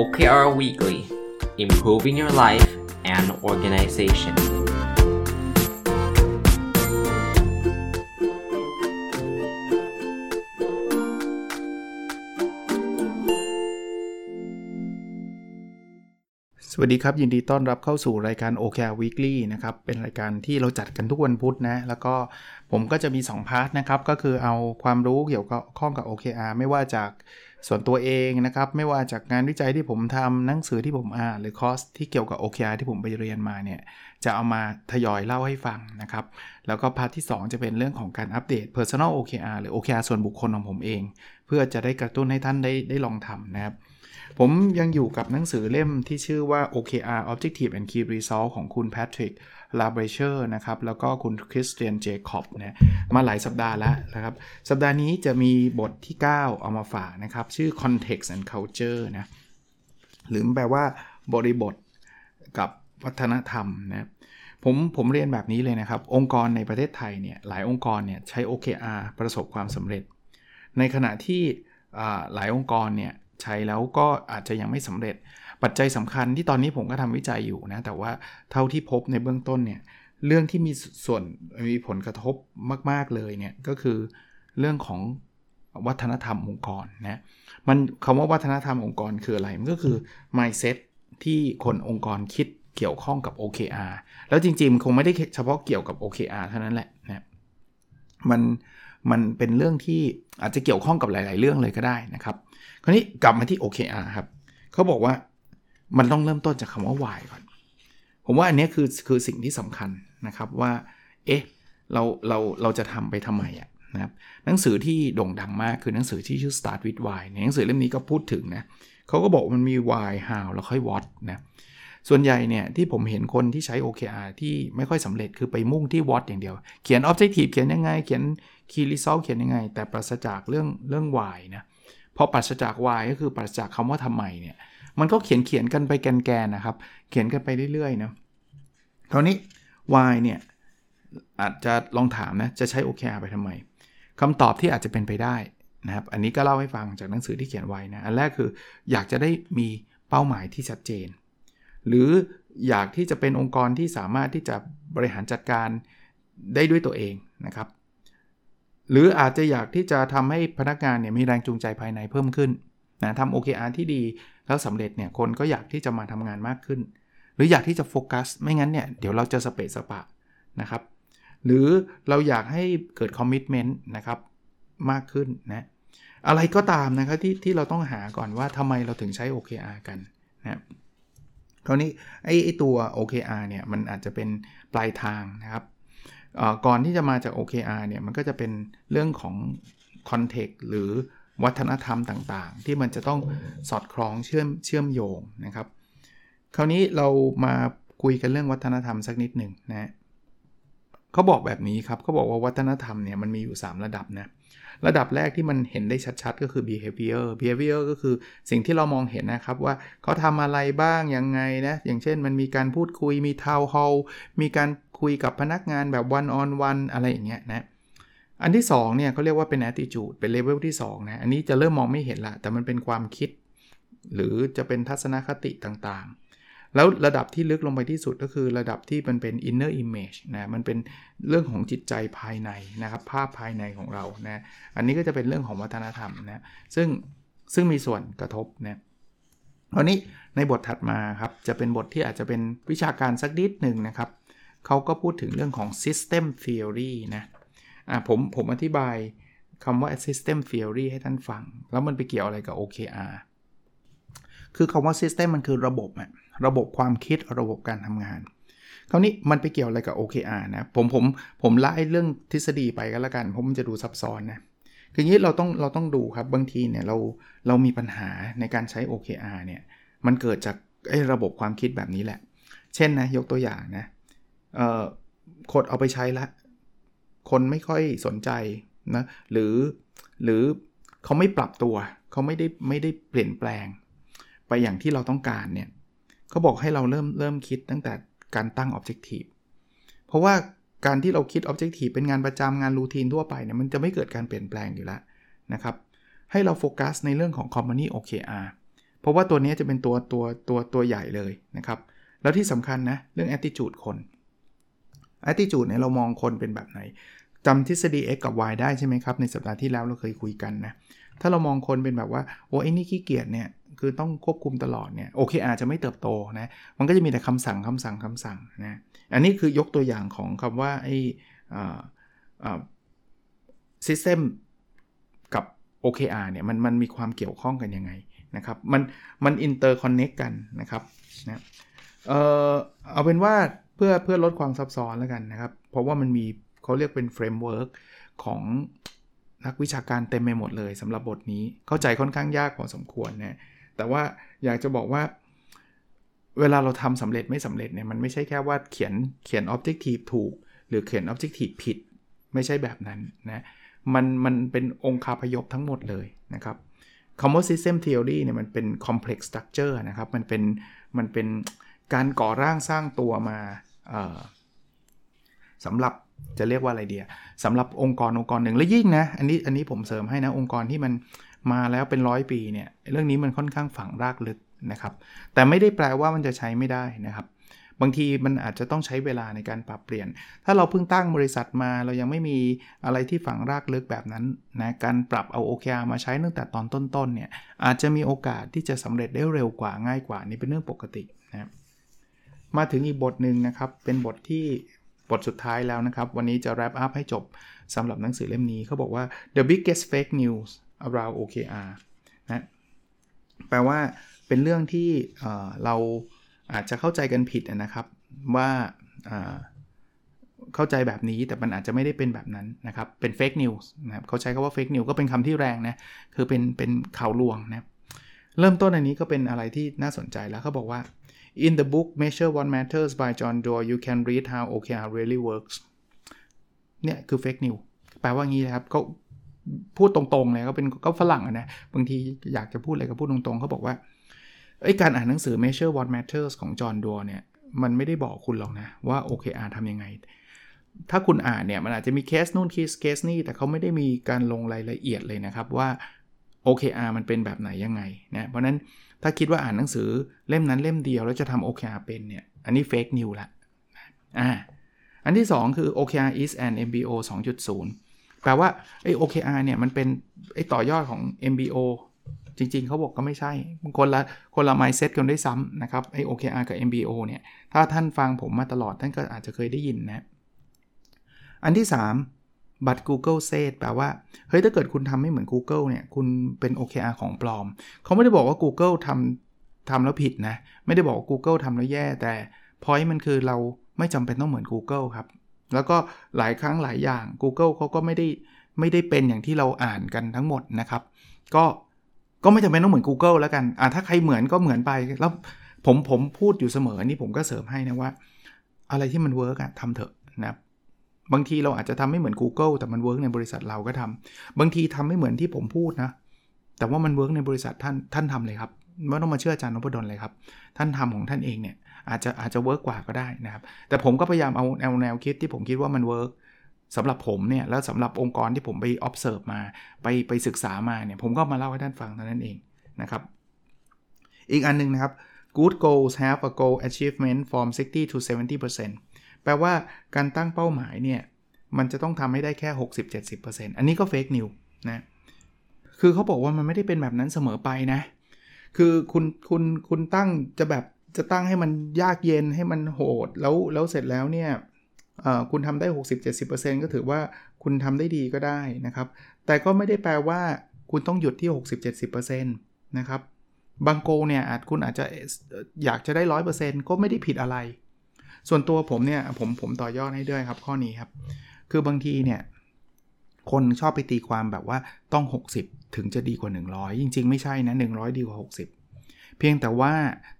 OKR Weekly Improving Your Life and Organization สวัสดีครับ ยินดีต้อนรับเข้าสู่รายการ OKR Weekly นะครับ เป็นรายการที่เราจัดกันทุกวันพุธนะ แล้วก็ผมก็จะมี 2 พาร์ทนะครับ ก็คือเอาความรู้เกี่ยวกับข้องกับ OKR ไม่ว่าจาก ส่วนตัวเองนะครับ ไม่ว่าจากงานวิจัยที่ผมทำหนังสือที่ผมอ่านหรือคอร์สที่เกี่ยวกับ OKR ที่ผมไปเรียนมาเนี่ย จะเอามาทยอยเล่าให้ฟังนะครับ แล้วก็ part ที่ 2 จะเป็นเรื่องของการอัปเดต Personal OKR หรือ OKR ส่วนบุคคลของผมเอง เพื่อจะได้กระตุ้นให้ท่านได้ได้ลองทำนะครับ ผมยังอยู่กับหนังสือเล่มที่ชื่อว่า OKR Objective and Key Result ของคุณ Patrick l a b r e c h e r นะครับ แล้วก็คุณ Christian Jacob นะมาหลายสัปดาห์แล้วนะครับ สัปดาห์นี้จะมีบทที่ 9 เอามาฝากนะครับ ชื่อ Context and Culture นะหรือแปลว่าบริบทกับวัฒนธรรมนะผมผมเรียนแบบนี้เลยนะครับ องค์กรในประเทศไทยเนี่ยหลายองค์กรเนี่ยใช้ OKR ประสบความสำเร็จ ในขณะที่หลายองค์กรเนี่ยใช้แล้วก็อาจจะยังไม่สำเร็จ ปัจจัยสำคัญที่ตอนนี้ผมก็ทำวิจัยอยู่นะ แต่ว่าเท่าที่พบในเบื้องต้นเนี่ย เรื่องที่มีส่วนมีผลกระทบมาก ๆ เลยเนี่ย ก็คือเรื่องของวัฒนธรรมองค์กรนะ มันคำว่าวัฒนธรรมองค์กรคืออะไร มันก็คือ mindset ที่คนองค์กรคิดเกี่ยวข้องกับ OKR แล้วจริงๆคงไม่ได้เฉพาะเกี่ยวกับ OKR เท่านั้นแหละนะมันมันเป็นเรื่องที่อาจจะเกี่ยวข้องกับหลาย ๆ เรื่องเลยก็ได้นะครับ คราวนี้กลับมาที่ OKR ครับเขาบอกว่า มันต้องเริ่มต้นจากคำว่า why ก่อน ผมว่าอันนี้คือคือสิ่งที่สำคัญนะครับว่า เอ๊ะ เราเราเราจะทำไปทำไมอะนะครับหนังสือที่โด่งดังมากคือหนังสือที่ชื่อ start with why ในหนังสือเล่มนี้ก็พูดถึงนะเขาก็บอกมันมี why how แล้วค่อย what นะส่วนใหญ่เนี่ยที่ผมเห็นคนที่ใช้ OKR ที่ไม่ค่อยสำเร็จคือไปมุ่งที่ what อย่างเดียว เขียน objective เขียนยังไง เขียน key result เขียนยังไง แต่ปราศจากเรื่องเรื่อง why นะพอปราศจาก why ก็คือปราศจากคำว่าทำไมเนี่ย มันก็เขียนเขียนกันไปแกนๆนะครับ เขียนกันไปเรื่อยๆนะคราวนี้ why เนี่ยอาจจะลองถามนะ จะใช้ OKR ไปทำไมคำตอบที่อาจจะเป็นไปได้นะครับ อันนี้ก็เล่าให้ฟังจากหนังสือที่เขียนไว้นะ อันแรกคืออยากจะได้มีเป้าหมายที่ชัดเจน หรืออยากที่จะเป็นองค์กรที่สามารถที่จะบริหารจัดการได้ด้วยตัวเองนะครับ หรืออาจจะอยากที่จะทำให้พนักงานเนี่ยมีแรงจูงใจภายในเพิ่มขึ้นนะทำ OKR ที่ดี แล้วสำเร็จเนี่ยคนก็อยากที่จะมาทำงานมากขึ้น หรืออยากที่จะโฟกัส ไม่งั้นเนี่ยเดี๋ยวเราจะสเปซสปะนะครับ หรือเราอยากให้เกิดคอมมิชเมนต์นะครับมากขึ้นนะอะไรก็ตามนะครับที่ที่เราต้องหาก่อนว่าทำไมเราถึงใช้ OKR กันนะคราวนี้ไอ้ไอตัว OKR เนี่ยมันอาจจะเป็นปลายทางนะครับก่อนที่จะมาจาก OKR เนี่ยมันก็จะเป็นเรื่องของคอนเทกต์หรือ วัฒนธรรมต่างๆ ที่มันจะต้องสอดคล้องเชื่อมเชื่อมโยงนะครับ คราวนี้เรามาคุยกันเรื่องวัฒนธรรมสักนิดหนึ่งนะเขาบอกแบบนี้ครับเขาบอกว่าวัฒนธรรมเนี่ยมันมีอยู่ 3 ระดับนะระดับแรกที่มันเห็นได้ชัดๆ ก็คือ behavior behavior ก็คือสิ่งที่เรามองเห็นนะครับว่าเขาทำอะไรบ้างยังไงนะ อย่างเช่นมันมีการพูดคุยมี town hall มีการคุยกับพนักงานแบบ one on one อะไรอย่างเงี้ยนะ อันที่2เนี่ยเขาเรียกว่าเป็น attitude เป็น level ที่2นะอันนี้จะเริ่มมองไม่เห็นละแต่มันเป็นความคิด หรือจะเป็นทัศนคติต่างๆ แล้วระดับที่ลึกลงไปที่สุดก็คือระดับที่มันเป็น inner image นะมันเป็นเรื่องของจิตใจภายในนะครับภาพภายในของเรานะอันนี้ก็จะเป็นเรื่องของวัฒนธรรมนะซึ่งซึ่งมีส่วนกระทบนะวันนี้ในบทถัดมาครับจะเป็นบทที่อาจจะเป็นวิชาการสักนิดหนึ่งนะครับเขาก็พูดถึงเรื่องของ system theory นะ อะผมผมอธิบายคำว่า system theory ให้ท่านฟัง แล้วมันไปเกี่ยวอะไรกับ OKR คือคำว่า system มันคือระบบอะระบบความคิดระบบการทำงานคราวนี้มันไปเกี่ยวอะไรกับ OKR นะ ผมผมผมละไอ้เรื่องทฤษฎีไปก็แล้วกันเพราะมันจะดูซับซ้อนนะคืออย่างนี้เราต้องเราต้องดูครับบางทีเนี่ยเราเรามีปัญหาในการใช้ OKR เนี่ยมันเกิดจากไอ้ระบบความคิดแบบนี้แหละ เช่นนะยกตัวอย่างนะเอ่อคนเอาไปใช้ละ คนไม่ค่อยสนใจนะหรือหรือเขาไม่ปรับตัว เขาไม่ได้ไม่ได้เปลี่ยนแปลง ไปอย่างที่เราต้องการเนี่ยเขาบอกให้เราเริ่มเริ่มคิดตั้งแต่การตั้ง Objective เพราะว่าการที่เราคิด Objective เป็นงานประจำงานรูทีนทั่วไปเนี่ยมันจะไม่เกิดการเปลี่ยนแปลงอยู่แล้วนะครับให้เราโฟกัสในเรื่องของ Company OKR เพราะว่าตัวนี้จะเป็นตัวตัวตัวตัวใหญ่เลยนะครับ แล้วที่สำคัญนะ เรื่อง attitude คน attitude เนี่ยเรามองคนเป็นแบบไหนจำทฤษฎี x กับ y ได้ใช่ไหมครับ ในสัปดาห์ที่แล้วเราเคยคุยกันนะ ถ้าเรามองคนเป็นแบบว่า โอ้ไอ้นี่ขี้เกียจเนี่ย คือต้องควบคุมตลอดเนี่ย โอเคอาจจะไม่เติบโตนะ มันก็จะมีแต่คำสั่งคำสั่งคำสั่งนะ อันนี้คือยกตัวอย่างของคำว่าไอ้ system กับ OKR เนี่ยมันมันมีความเกี่ยวข้องกันยังไงนะครับ มันมัน interconnect กันนะครับนะเออเอาเป็นว่า เพื่อเพื่อลดความซับซ้อนแล้วกันนะครับ เพราะว่ามันมีเขาเรียกเป็น framework ของนักวิชาการเต็มไปหมดเลยสำหรับบทนี้เข้าใจค่อนข้างยากพอสมควรนะแต่ว่าอยากจะบอกว่า เวลาเราทำสำเร็จไม่สำเร็จเนี่ยมันไม่ใช่แค่ว่าเขียนเขียน objective ถูก หรือเขียน objective ผิด ไม่ใช่แบบนั้นนะมันมันเป็นองค์คาพยพทั้งหมดเลยนะครับคำว่า system theory เนี่ยมันเป็น complex structure นะครับ มันเป็นมันเป็น การก่อร่างสร้างตัวมาสำหรับจะเรียกว่าอะไรเดียสำหรับองค์กรองค์กรหนึ่งและยิ่งนะอันนี้อันนี้ผมเสริมให้นะองค์กรที่มันมาแล้วเป็นร้อยปีเนี่ยเรื่องนี้มันค่อนข้างฝังรากลึกนะครับ แต่ไม่ได้แปลว่ามันจะใช้ไม่ได้นะครับบางทีมันอาจจะต้องใช้เวลาในการปรับเปลี่ยน ถ้าเราเพิ่งตั้งบริษัทมา เรายังไม่มีอะไรที่ฝังรากลึกแบบนั้นนะ การปรับเอา OKR มาใช้ตั้งแต่ตอนต้นๆเนี่ยอาจจะมีโอกาสที่จะสำเร็จได้เร็วกว่าง่ายกว่านี่เป็นเรื่องปกตินะครับ มาถึงอีกบทหนึ่งนะครับ เป็นบทที่บทสุดท้ายแล้วนะครับ วันนี้จะ wrap up ให้จบสำหรับหนังสือเล่มนี้เขาบอกว่า the biggest fake news around OKR นะแปลว่าเป็นเรื่องที่เราอาจจะเข้าใจกันผิดนะครับว่าเข้าใจแบบนี้แต่มันอาจจะไม่ได้เป็นแบบนั้นนะครับ เป็น fake news นะครับเขาใช้คาว่า fake news ก็เป็นคำที่แรงนะ คือเป็นเป็นข่าวลวงนะ เริ่มต้นอันนี้ก็เป็นอะไรที่น่าสนใจแล้วเขาบอกว่า In the book Measure What Matters by John Doerr you can read how OKR really works เนี่ยคือ fake news แปลว่างี้นะครับก็พูดตรงๆเลยก็เป็นก็ฝรั่งนะ บางทีอยากจะพูดอะไรก็พูดตรงๆ เขาบอกว่าไอ้การอ่านหนังสือ Measure What Matters ของ John Doerr เนี่ย มันไม่ได้บอกคุณหรอกนะ ว่า OKR ทำยังไง ถ้าคุณอ่านเนี่ย มันอาจจะมีเคสนู่นเคสเคสนี่ แต่เขาไม่ได้มีการลงรายละเอียดเลยนะครับ ว่า OKR มันเป็นแบบไหนยังไงนะเพราะนั้นถ้าคิดว่าอ่านหนังสือเล่มนั้นเล่มเดียวแล้วจะทำ OKR เป็นเนี่ยอันนี้เฟกนิวละอ่าอันที่ 2 คือ OKR is an MBO 2.0 แปลว่าไอ้ OKR เนี่ยมันเป็นไอ้ต่อยอดของ MBO จริงๆ เขาบอกก็ไม่ใช่ คนละคนละ mindset กันได้ซ้ำนะครับไอ้ OKR กับ MBO เนี่ย ถ้าท่านฟังผมมาตลอดท่านก็อาจจะเคยได้ยินนะ อันที่ 3 บัตร Google said แปลว่า เฮ้ย ถ้าเกิดคุณทำไม่เหมือน Google เนี่ย คุณเป็น OKR ของปลอม เขาไม่ได้บอกว่า Google ทำทำแล้วผิดนะ ไม่ได้บอกว่า Google ทำแล้วแย่ แต่ point มันคือเราไม่จำเป็นต้องเหมือน Google ครับ แล้วก็หลายครั้งหลายอย่าง Google เขาก็ไม่ได้ไม่ได้เป็นอย่างที่เราอ่านกันทั้งหมดนะครับ ก็ก็ไม่จำเป็นต้องเหมือน Google แล้วกันอ่าถ้าใครเหมือนก็เหมือนไป แล้วผมผมพูดอยู่เสมอนี่ผมก็เสริมให้นะว่า อะไรที่มัน work อะทำเถอะนะครับ บางทีเราอาจจะทำไม่เหมือน Google แต่มัน work ในบริษัทเราก็ทำบางทีทำไม่เหมือนที่ผมพูดนะ แต่ว่ามัน work ในบริษัทท่านท่านทำเลยครับไม่ต้องมาเชื่ออาจารย์นพดลเลยครับ ท่านทำของท่านเองเนี่ยอาจจะอาจจะ work กว่าก็ได้นะครับ แต่ผมก็พยายามเอาแนวแนวคิดที่ผมคิดว่ามัน work สำหรับผมเนี่ยแล้วสำหรับองค์กรที่ผมไป observe มาไปไปศึกษามาเนี่ยผมก็มาเล่าให้ท่านฟังเท่านั้นเองนะครับ อีกอันนึงนะครับ good goals have a goal achievement from 60 to 70% แปลว่าการตั้งเป้าหมายเนี่ย มันจะต้องทำให้ได้แค่ 60-70%อันนี้ก็ fake news นะ คือเขาบอกว่ามันไม่ได้เป็นแบบนั้นเสมอไปนะ คือคุณคุณคุณตั้งจะแบบจะตั้งให้มันยากเย็นให้มันโหด แล้วแล้วเสร็จแล้วเนี่ยคุณทำได้ 60-70%ก็ถือว่าคุณทำได้ดีก็ได้นะครับ แต่ก็ไม่ได้แปลว่าคุณต้องหยุดที่ 60-70%นะครับบางโกเนี่ยอาจคุณอาจจะอยากจะได้ 100%ก็ไม่ได้ผิดอะไร ส่วนตัวผมเนี่ยผมผมต่อยอดให้ด้วยครับข้อนี้ครับ คือบางทีเนี่ยคนชอบไปตีความแบบว่าต้อง 60 ถึงจะดีกว่า 100 จริง ๆ ไม่ใช่นะ 100 ดีกว่า 60 เพียงแต่ว่า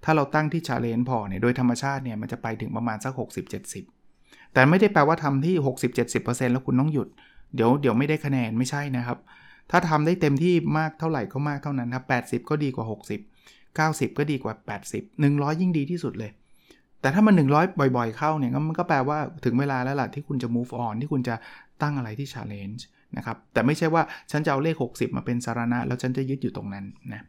ถ้าเราตั้งที่ชาเลนจ์พอเนี่ยโดยธรรมชาติเนี่ยมันจะไปถึงประมาณสัก 60-70 แต่ไม่ได้แปลว่าทำที่ 60-70%แล้วคุณต้องหยุด เดี๋ยวเดี๋ยวไม่ได้คะแนนไม่ใช่นะครับ ถ้าทำได้เต็มที่มากเท่าไหร่ก็มากเท่านั้นครับ80 ก็ดีกว่า 60 90 ก็ดีกว่า 80 100 ยิ่งดีที่สุดเลย แต่ถ้ามัน100 บ่อยๆ เข้าเนี่ยมันก็แปลว่าถึงเวลาแล้วล่ะที่คุณจะ move on ที่คุณจะตั้งอะไรที่ challenge นะครับแต่ไม่ใช่ว่าฉันจะเอาเลข 60 มาเป็นสารณะ แล้วฉันจะยึดอยู่ตรงนั้นนะ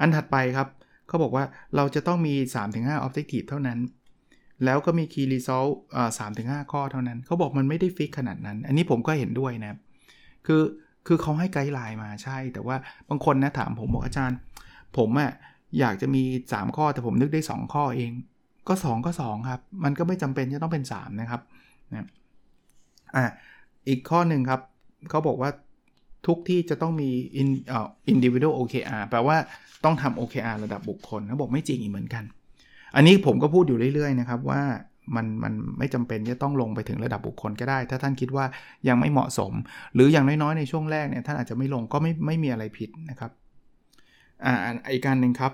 อันถัดไปครับเขาบอกว่าเราจะต้องมี 3-5 objective เท่านั้น แล้วก็มี key result อ่า3-5ข้อเท่านั้น เขาบอกมันไม่ได้ fix ขนาดนั้น อันนี้ผมก็เห็นด้วยนะคือคือเขาให้ guideline มาใช่ แต่ว่าบางคนนะถามผมบอกอาจารย์ ผมอะอยากจะมี 3 ข้อแต่ผมนึกได้ 2 ข้อเอง ก็ 2 ก็ 2 ครับ มันก็ไม่จำเป็นจะต้องเป็น 3 นะครับนะอะอีกข้อหนึ่งครับเขาบอกว่าทุกที่จะต้องมี in เอ่อ individual OKR แปลว่าต้องทำ OKR ระดับบุคคลเขาบอกไม่จริงอีกเหมือนกัน อันนี้ผมก็พูดอยู่เรื่อยๆนะครับว่ามันมันไม่จำเป็นจะต้องลงไปถึงระดับบุคคลก็ได้ ถ้าท่านคิดว่ายังไม่เหมาะสม หรืออย่างน้อยๆ ในช่วงแรกเนี่ยท่านอาจจะไม่ลงก็ไม่ไม่มีอะไรผิดนะครับอ่าอีกการหนึ่งครับ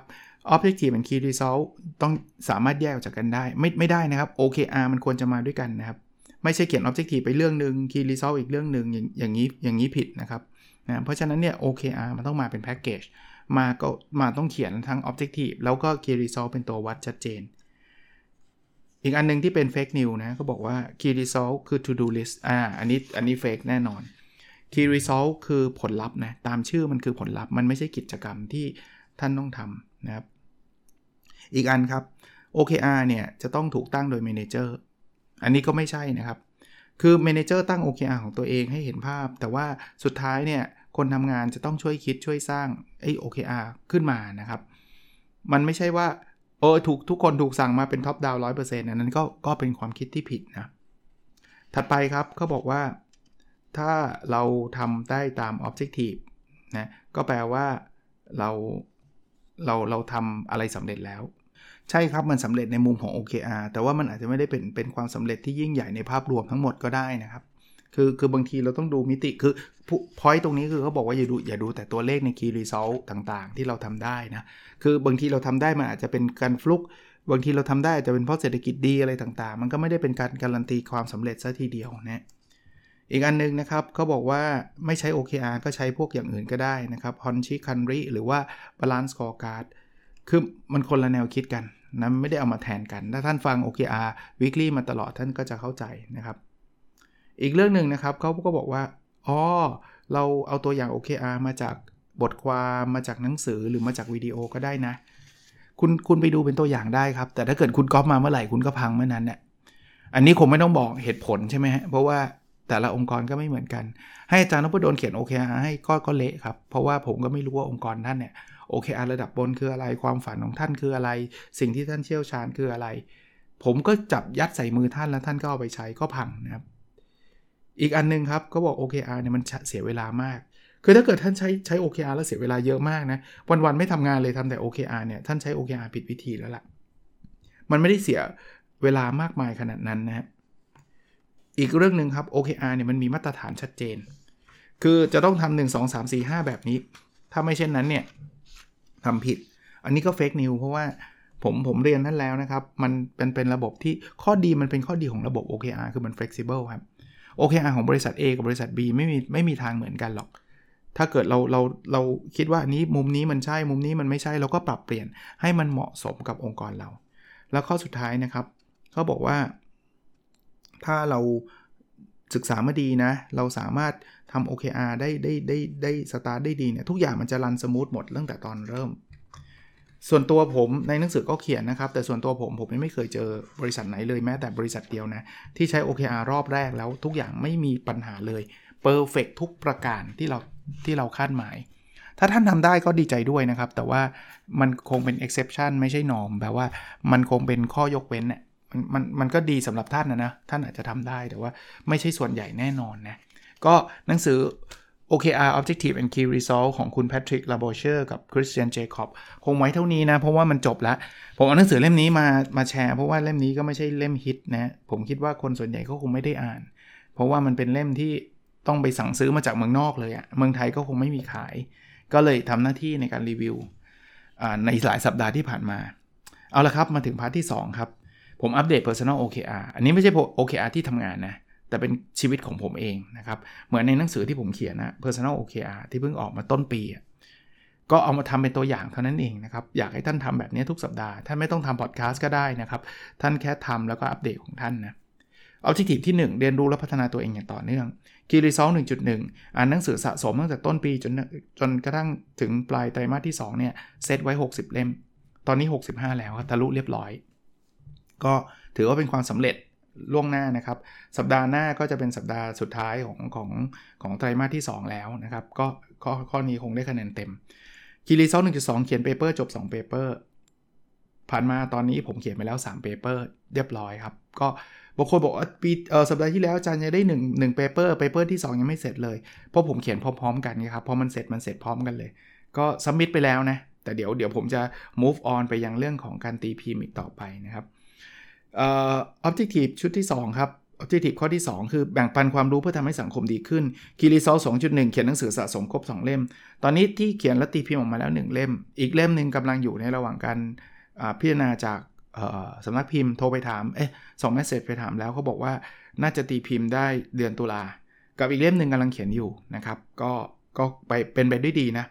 objective and key result ต้องสามารถแยกออกจากกันได้ ไม่ไม่ได้นะครับ OKR มันควรจะมาด้วยกันนะครับ ไม่ใช่เขียน objective ไปเรื่องหนึ่ง key result อีกเรื่องหนึ่งอย่างอย่างนี้อย่างนี้ผิดนะครับนะเพราะฉะนั้นเนี่ย OKR มันต้องมาเป็นแพ็กเกจมาก็มาต้องเขียนทั้ง objective แล้วก็ key result เป็นตัววัดชัดเจน อีกอันนึงที่เป็น fake news นะก็บอกว่า key result คือ to do list อ่าอันนี้อันนี้ fake แน่นอน key result คือผลลัพธ์นะตามชื่อมันคือผลลัพธ์มันไม่ใช่กิจกรรมที่ท่านต้องทำนะครับ อีกอันครับ OKR เนี่ยจะต้องถูกตั้งโดย manager อันนี้ก็ไม่ใช่นะครับ คือ manager ตั้ง OKR ของตัวเองให้เห็นภาพ แต่ว่าสุดท้ายเนี่ยคนทำงานจะต้องช่วยคิดช่วยสร้างไอ้ OKR ขึ้นมานะครับ มันไม่ใช่ว่าเออถูกทุกคนถูกสั่งมาเป็นท็อปดาวร้อยเปอร์เซ็นต์อันนั้นก็ก็เป็นความคิดที่ผิดนะ ถัดไปครับเขาบอกว่าถ้าเราทำได้ตาม Objective นะก็แปลว่าเรา เราเราทำอะไรสำเร็จแล้ว ใช่ครับมันสำเร็จในมุมของ OKR แต่ว่ามันอาจจะไม่ได้เป็นเป็นความสำเร็จที่ยิ่งใหญ่ในภาพรวมทั้งหมดก็ได้นะครับ คือคือบางทีเราต้องดูมิติคือพอยต์ตรงนี้คือเขาบอกว่าอย่าดูอย่าดูแต่ตัวเลขใน Key Result ต่างๆ ที่เราทำได้นะ คือบางทีเราทำได้มันอาจจะเป็นการฟลุกบางทีเราทำได้อาจจะเป็นเพราะเศรษฐกิจดีอะไรต่างๆ มันก็ไม่ได้เป็นการการันตีความสำเร็จซะทีเดียวนะ อีกอันนึงนะครับเขาบอกว่าไม่ใช้ OKR ก็ใช้พวกอย่างอื่นก็ได้นะครับ h o n c h i Country หรือว่า Balance Scorecard คือมันคนละแนวคิดกันนะไม่ได้เอามาแทนกัน ถ้าท่านฟัง OKR weekly มาตลอดท่านก็จะเข้าใจนะครับ อีกเรื่องหนึ่งนะครับเขาก็บอกว่าอ๋อเราเอาตัวอย่าง OKR มาจากบทความมาจากหนังสือหรือมาจากวิดีโอก็ได้นะ คุณคุณไปดูเป็นตัวอย่างได้ครับ แต่ถ้าเกิดคุณก๊อปมาเมื่อไหร่คุณก็พังเมื่อนั้นเนี่ยอันนี้ผมไม่ต้องบอกเหตุผลใช่ไหมฮะเพราะว่า แต่ละองค์กรก็ไม่เหมือนกัน ให้อาจารย์นพดลเขียน OKR ให้ก็ก็เละครับ เพราะว่าผมก็ไม่รู้ว่าองค์กรท่านเนี่ย OKR ระดับบนคืออะไร ความฝันของท่านคืออะไร สิ่งที่ท่านเชี่ยวชาญคืออะไร ผมก็จับยัดใส่มือท่านแล้วท่านก็เอาไปใช้ก็พังนะครับ อีกอันนึงครับก็บอก OKR เนี่ยมันเสียเวลามาก คือถ้าเกิดท่านใช้ใช้ OKR แล้วเสียเวลาเยอะมากนะ วันๆไม่ทำงานเลยทำแต่ OKR เนี่ยท่านใช้ OKR ผิดวิธีแล้วล่ะ มันไม่ได้เสียเวลามากมายขนาดนั้นนะครับ อีกเรื่องหนึ่งครับ OKR เนี่ยมันมีมาตรฐานชัดเจน คือจะต้องทำหนึ่งสองสามสี่ห้าแบบนี้ ถ้าไม่เช่นนั้นเนี่ยทำผิด อันนี้ก็เฟกนิวเพราะว่าผมผมเรียนท่านแล้วนะครับ มันเป็นเป็นระบบที่ข้อดีมันเป็นข้อดีของระบบ OKR คือมัน flexible ครับ OKR ของบริษัท A กับบริษัท B ไม่มีไม่มีทางเหมือนกันหรอก ถ้าเกิดเราเราเราคิดว่านี้มุมนี้มันใช่มุมนี้มันไม่ใช่เราก็ปรับเปลี่ยนให้มันเหมาะสมกับองค์กรเรา แล้วข้อสุดท้ายนะครับเขาบอกว่า ถ้าเราศึกษามาดีนะ เราสามารถทำ OKR ได้ได้ได้ได้สตาร์ทได้ดีเนี่ย ทุกอย่างมันจะ run smooth หมดตั้งแต่ตอนเริ่ม ส่วนตัวผมในหนังสือก็เขียนนะครับ แต่ส่วนตัวผมผมไม่เคยเจอบริษัทไหนเลยแม้แต่บริษัทเดียวนะ ที่ใช้ OKR รอบแรกแล้วทุกอย่างไม่มีปัญหาเลย perfect ทุกประการที่เราที่เราคาดหมาย ถ้าท่านทำได้ก็ดีใจด้วยนะครับ แต่ว่ามันคงเป็น exception ไม่ใช่ norm แปลว่ามันคงเป็นข้อยกเว้นเนี่ย มันมันมันก็ดีสำหรับท่านนะนะ ท่านอาจจะทำได้แต่ว่าไม่ใช่ส่วนใหญ่แน่นอนนะ ก็หนังสือ OKR Objective and Key Result ของคุณ Patrick l a b o c h e r กับ Christian Jacob คงไว้เท่านี้นะ เพราะว่ามันจบแล้วผมเอาหนังสือเล่มนี้มามาแชร์ เพราะว่าเล่มนี้ก็ไม่ใช่เล่มฮิตนะ ผมคิดว่าคนส่วนใหญ่ก็คงไม่ได้อ่าน เพราะว่ามันเป็นเล่มที่ต้องไปสั่งซื้อมาจากเมืองนอกเลยอะเมืองไทยก็คงไม่มีขาย ก็เลยทำหน้าที่ในการรีวิวในหลายสัปดาห์ที่ผ่านมา เอาละครับมาถึง part ที่ 2 ครับ ผมอัปเดต Personal OKR อันนี้ไม่ใช่ OKR ที่ทำงานนะ แต่เป็นชีวิตของผมเองนะครับ เหมือนในหนังสือที่ผมเขียนนะ Personal OKR ที่เพิ่งออกมาต้นปี ก็เอามาทำเป็นตัวอย่างเท่านั้นเองนะครับ อยากให้ท่านทำแบบนี้ทุกสัปดาห์ ท่านไม่ต้องทำพอดแคสต์ก็ได้นะครับ ท่านแค่ทำแล้วก็อัปเดตของท่านนะเอาที่ถีที่ 1 เรียนรู้และพัฒนาตัวเองอย่างต่อเนื่อง Key Result 1.1 อ่านหนังสือสะสมตั้งแต่ต้นปีจนจนกระทั่งถึงปลายไตรมาสที่2เนี่ยเซตไว้ 60 เล่ม ตอนนี้ 65 แล้วทะลุเรียบร้อย ก็ถือว่าเป็นความสำเร็จล่วงหน้านะครับ สัปดาห์หน้าก็จะเป็นสัปดาห์สุดท้ายของของของไตรมาสที่ 2 แล้วนะครับ ก็ข้อข้อนี้คงได้คะแนนเต็ม Key Result 1.2เขียน paper จบ2 paper ผ่านมาตอนนี้ผมเขียนไปแล้ว3 paper เรียบร้อยครับ ก็บางคนบอกว่าปีเออสัปดาห์ที่แล้วอาจารย์จะได้1 1 paper paper ที่ 2 ยังไม่เสร็จเลย เพราะผมเขียนพร้อมๆ กันครับพอมันเสร็จมันเสร็จพร้อมกันเลย ก็สมิธไปแล้วนะแต่เดี๋ยวเดี๋ยวผมจะ move on ไปยังเรื่องของการตีพิมพ์อีกต่อไปนะครับ ออ objective ชุดที่ 2 ครับ objective ข้อที่ 2 คือแบ่งปันความรู้เพื่อทำให้สังคมดีขึ้นคีรีซอล2.1 เขียนหนังสือสะสมครบ 2 เล่ม ตอนนี้ที่เขียนและตีพิมพ์ออกมาแล้ว 1 เล่ม อีกเล่มหนึ่งกำลังอยู่ในระหว่างการพิจารณาจากสำนักพิมพ์โทรไปถาม เอ๊ะส่งเมสเซจไปถามแล้วเขาบอกว่าน่าจะตีพิมพ์ได้เดือนตุลา กับอีกเล่มหนึ่งกำลังเขียนอยู่นะครับ ก็ก็ไปเป็นไปด้วยดีนะ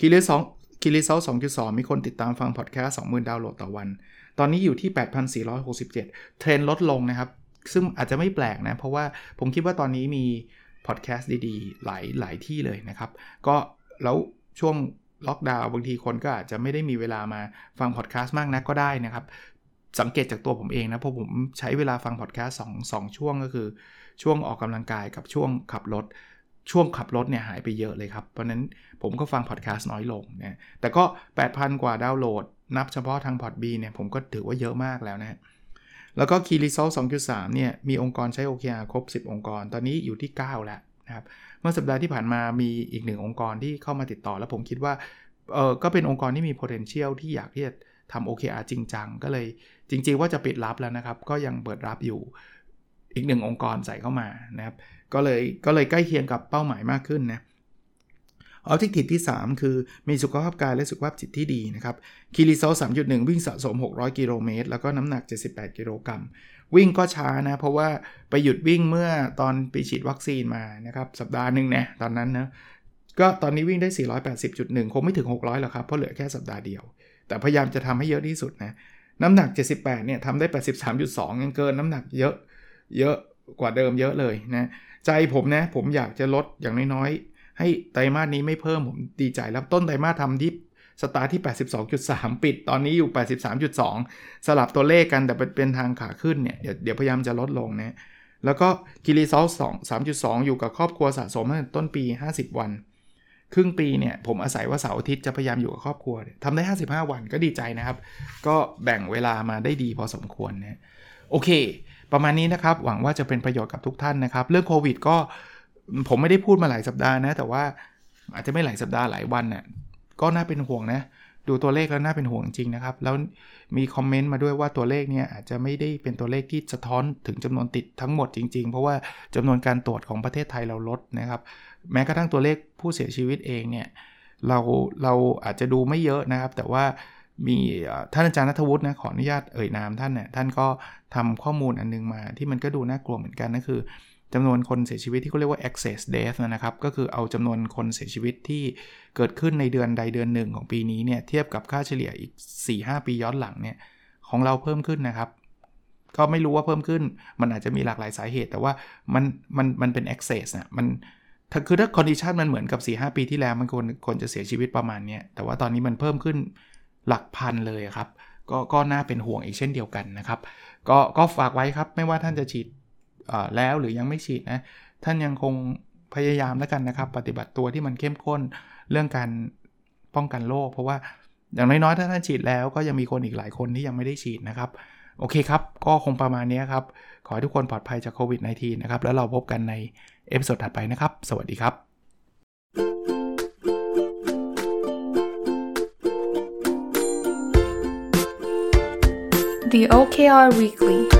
Key Result Key Result 2.2 มีคนติดตามฟังพอดแคสต์20,000 ดาวน์โหลดต่อวัน ตอนนี้อยู่ที่ 8,467 เทรนลดลงนะครับ ซึ่งอาจจะไม่แปลกนะ เพราะว่าผมคิดว่าตอนนี้มีพอดแคสต์ดีๆ หลายหลายที่เลยนะครับ ก็แล้วช่วงล็อกดาวน์บางทีคนก็อาจจะไม่ได้มีเวลามาฟังพอดแคสต์มากนักก็ได้นะครับ สังเกตจากตัวผมเองนะ เพราะผมใช้เวลาฟังพอดแคสต์สองสองช่วงก็คือ ช่วงออกกำลังกายกับช่วงขับรถ ช่วงขับรถเนี่ยหายไปเยอะเลยครับ เพราะนั้นผมก็ฟังพอดแคสต์น้อยลงนะแต่ก็ 8,000 กว่าดาวน์โหลด นับเฉพาะทางพอดบีเนี่ยผมก็ถือว่าเยอะมากแล้วนะแล้วก็ Key Result 2.3เนี่ยมีองค์กรใช้ OKR ครบ 10 องค์กร ตอนนี้อยู่ที่ 9 แล้วนะครับเมื่อสัปดาห์ที่ผ่านมามีอีกหนึ่งองค์กรที่เข้ามาติดต่อ แล้วผมคิดว่าเออก็เป็นองค์กรที่มี potential ที่อยากที่จะทำ OKR จริงจังก็เลยจริง ๆ ว่าจะปิดรับแล้วนะครับ ก็ยังเปิดรับอยู่อีกหนึ่งองค์กรใส่เข้ามานะครับก็เลยก็เลยใกล้เคียงกับเป้าหมายมากขึ้นนะ ออบเจกตีที่ 3 คือมีสุขภาพกายและสุขภาพจิตที่ดีนะครับคีรีโซ3.1 วิ่งสะสม 600 กิโลเมตร แล้วก็น้ำหนัก 78 กิโลกรัมวิ่งก็ช้านะ เพราะว่าไปหยุดวิ่งเมื่อตอนไปฉีดวัคซีนมานะครับ สัปดาห์หนึ่งนะตอนนั้นนะก็ตอนนี้วิ่งได้ 480.1 คงไม่ถึง 600หรอกครับ เพราะเหลือแค่สัปดาห์เดียว แต่พยายามจะทำให้เยอะที่สุดนะน้ำหนัก 78 เนี่ยทำได้ 83.2 ยังเกินน้ำหนักเยอะเยอะกว่าเดิมเยอะเลยนะใจผมนะผมอยากจะลดอย่างน้อยๆ ให้ไตรมาสนี้ไม่เพิ่มผมดีใจแล้วต้นไตรมาสทำที่สตาร์ที่ 82.3 ปิด ตอนนี้อยู่ 83.2 สลับตัวเลขกันแต่เป็นทางขาขึ้นเนี่ย เดี๋ยวเดี๋ยวพยายามจะลดลงนะ แล้วก็กิริซอล2 3.2 อยู่กับครอบครัวสะสมตั้งแต่ต้นปี 50 วัน ครึ่งปีเนี่ย ผมอาศัยว่าเสาร์อาทิตย์จะพยายามอยู่กับครอบครัวทำได้ 55 วันก็ดีใจนะครับ ก็แบ่งเวลามาได้ดีพอสมควรนะ โอเค ประมาณนี้นะครับ หวังว่าจะเป็นประโยชน์กับทุกท่านนะครับ เรื่องโควิดก็ ผมไม่ได้พูดมาหลายสัปดาห์นะ แต่ว่าอาจจะไม่หลายสัปดาห์หลายวันน่ะก็น่าเป็นห่วงนะ ดูตัวเลขแล้วน่าเป็นห่วงจริงนะครับ แล้วมีคอมเมนต์มาด้วยว่าตัวเลขเนี่ยอาจจะไม่ได้เป็นตัวเลขที่สะท้อนถึงจำนวนติดทั้งหมดจริง ๆ เพราะว่าจำนวนการตรวจของประเทศไทยเราลดนะครับ แม้กระทั่งตัวเลขผู้เสียชีวิตเองเนี่ยเราเราอาจจะดูไม่เยอะนะครับ แต่ว่ามีท่านอาจารย์นัทวุฒินะขออนุญาตเอ่ยนามท่านเนี่ยท่านก็ทำข้อมูลอันนึงมาที่มันก็ดูน่ากลัวเหมือนกันนั่นคือ จำนวนคนเสียชีวิตที่เขาเรียกว่า excess death นะครับ ก็คือเอาจำนวนคนเสียชีวิตที่เกิดขึ้นในเดือนใดเดือนหนึ่งของปีนี้เนี่ยเทียบกับค่าเฉลี่ยอีก 4-5 ปีย้อนหลังเนี่ยของเราเพิ่มขึ้นนะครับ ก็ไม่รู้ว่าเพิ่มขึ้น มันอาจจะมีหลากหลายสาเหตุ แต่ว่ามันมันมันเป็น excess นะมันถ้าคือถ้า condition มันเหมือนกับ 4-5 ปีที่แล้วมันคนคนจะเสียชีวิตประมาณนี้แต่ว่าตอนนี้มันเพิ่มขึ้นหลักพันเลยครับก็ก็น่าเป็นห่วงอีกเช่นเดียวกันนะครับ ก็ก็ฝากไว้ครับไม่ว่าท่านจะฉีด แล้วหรือยังไม่ฉีดนะท่านยังคงพยายามแล้วกันนะครับ ปฏิบัติตัวที่มันเข้มข้นเรื่องการป้องกันโรคเพราะว่าอย่างน้อยๆถ้าท่านฉีดแล้วก็ยังมีคนอีกหลายคนที่ยังไม่ได้ฉีดนะครับ โอเคครับ ก็คงประมาณนี้ครับ ขอให้ทุกคนปลอดภัยจากโควิด -19 นะครับ แล้วเราพบกันใน episode ถัดไปนะครับ สวัสดีครับ The OKR Weekly